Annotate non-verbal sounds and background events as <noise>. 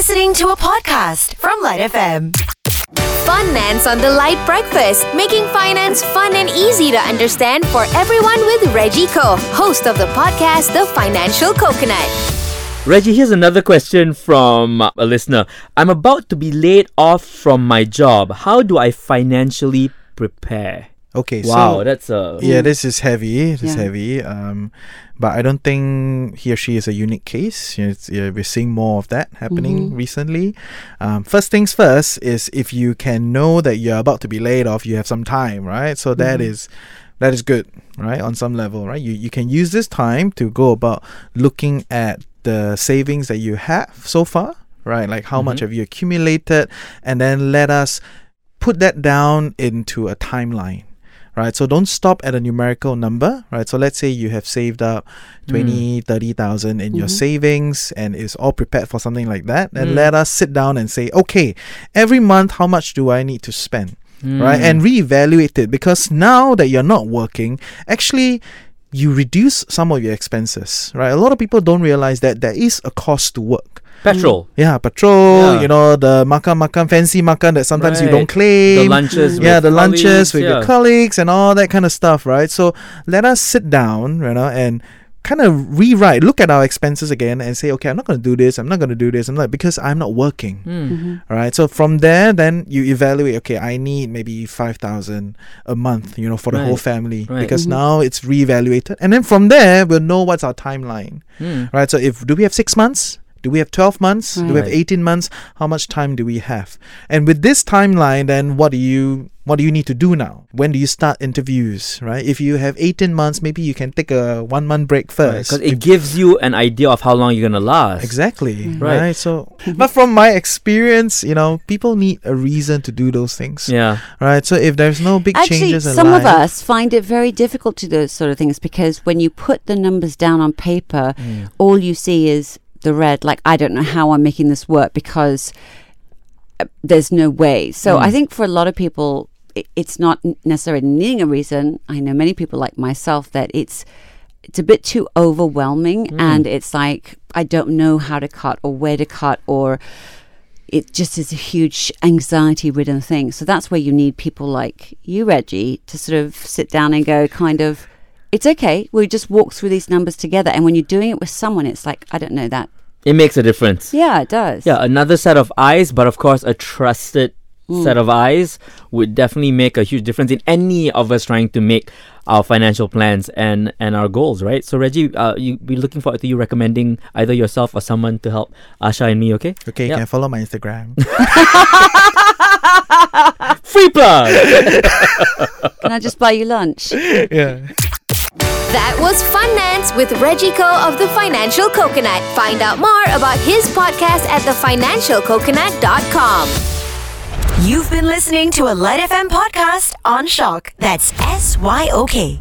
listening to a podcast from Lite FM. Finance on the Lite Breakfast, making finance fun and easy to understand for everyone with Reggie Koh, host of the podcast The Financial Coconut. Reggie, here's another question from a listener. I'm about to be laid off from my job. How do I financially prepare? Okay, Wow, so that's a yeah, this is heavy. This is heavy. Um, but I don't think he or she is a unique case. You know, it's, yeah, we're seeing more of that happening recently. Um, first things first is if you can know that you're about to be laid off, you have some time, right? So that is that is good, right? On some level, right? You you can use this time to go about looking at the savings that you have so far, right? Like how much have you accumulated, and then let us put that down into a timeline right? So don't stop at a numerical number right? So let's say you have saved up mm. 20 30,000 in your mm-hmm. savings and is all prepared for something like that and mm. let us sit down and say okay every month how much do i need to spend? Right? And mm. reevaluate it because now that you're not working actually you reduce some of your expenses right? A lot of people don't realize that there is a cost to work petrol. yeah, petrol, Yeah. you know, the makan makan fancy makan that sometimes you don't Right. claim. The lunches. yeah, with the lunches colleagues, with your colleagues and all that kind of stuff, right? So let us sit down, you know, and kind of rewrite, look at our expenses again and say, okay, I'm not going to do this, I'm not going to do this, I'm not because I'm not working. Hmm. All right. So from there, then you evaluate. Okay, I need maybe five thousand a month, you know, for the whole family Right. because now it's reevaluated, and then from there we'll know what's our timeline. Hmm. Right. So if do we have six months? Do we have twelve months? Do we have mm. eighteen months? How much time do we have? And with this timeline, then what do you what do you need to do now? When do you start interviews? Right. If you have eighteen months, maybe you can take a one month break first. Because it gives you an idea of how long you're gonna last. Exactly. Mm. Right. Right. So, <laughs> but from my experience, you know, people need a reason to do those things. Yeah. Right. So if there's no big Actually, changes in some of us find it very difficult to do those sort of things because when you put the numbers down on paper, mm. all you see is the red. Like, I don't know how I'm making this work because uh, there's no way. So I think for a lot of people, i- it's not necessarily needing a reason. I know many people like myself that it's it's a bit too overwhelming and it's like I don't know how to cut or where to cut or it just is a huge anxiety ridden thing. So that's where you need people like you, Reggie, to sort of sit down and go, kind of, it's okay. We just walk through these numbers together. And when you're doing it with someone, it's like, I don't know that. It makes a difference. Yeah, it does. Yeah, another set of eyes, but of course, a trusted set of eyes would definitely make a huge difference in any of us trying to make our financial plans and and our goals, right? So Reggie, uh, you be looking forward to you recommending either yourself or someone to help Asha and me. Okay? okay, you can follow my Instagram. <laughs> <laughs> Free plug. Can I just buy you lunch? <laughs> yeah. That was Finance with Reggie of The Financial Coconut. Find out more about his podcast at thefinancialcoconut.com. You've been listening to a Lite FM podcast on SYOK. That's S Y O K.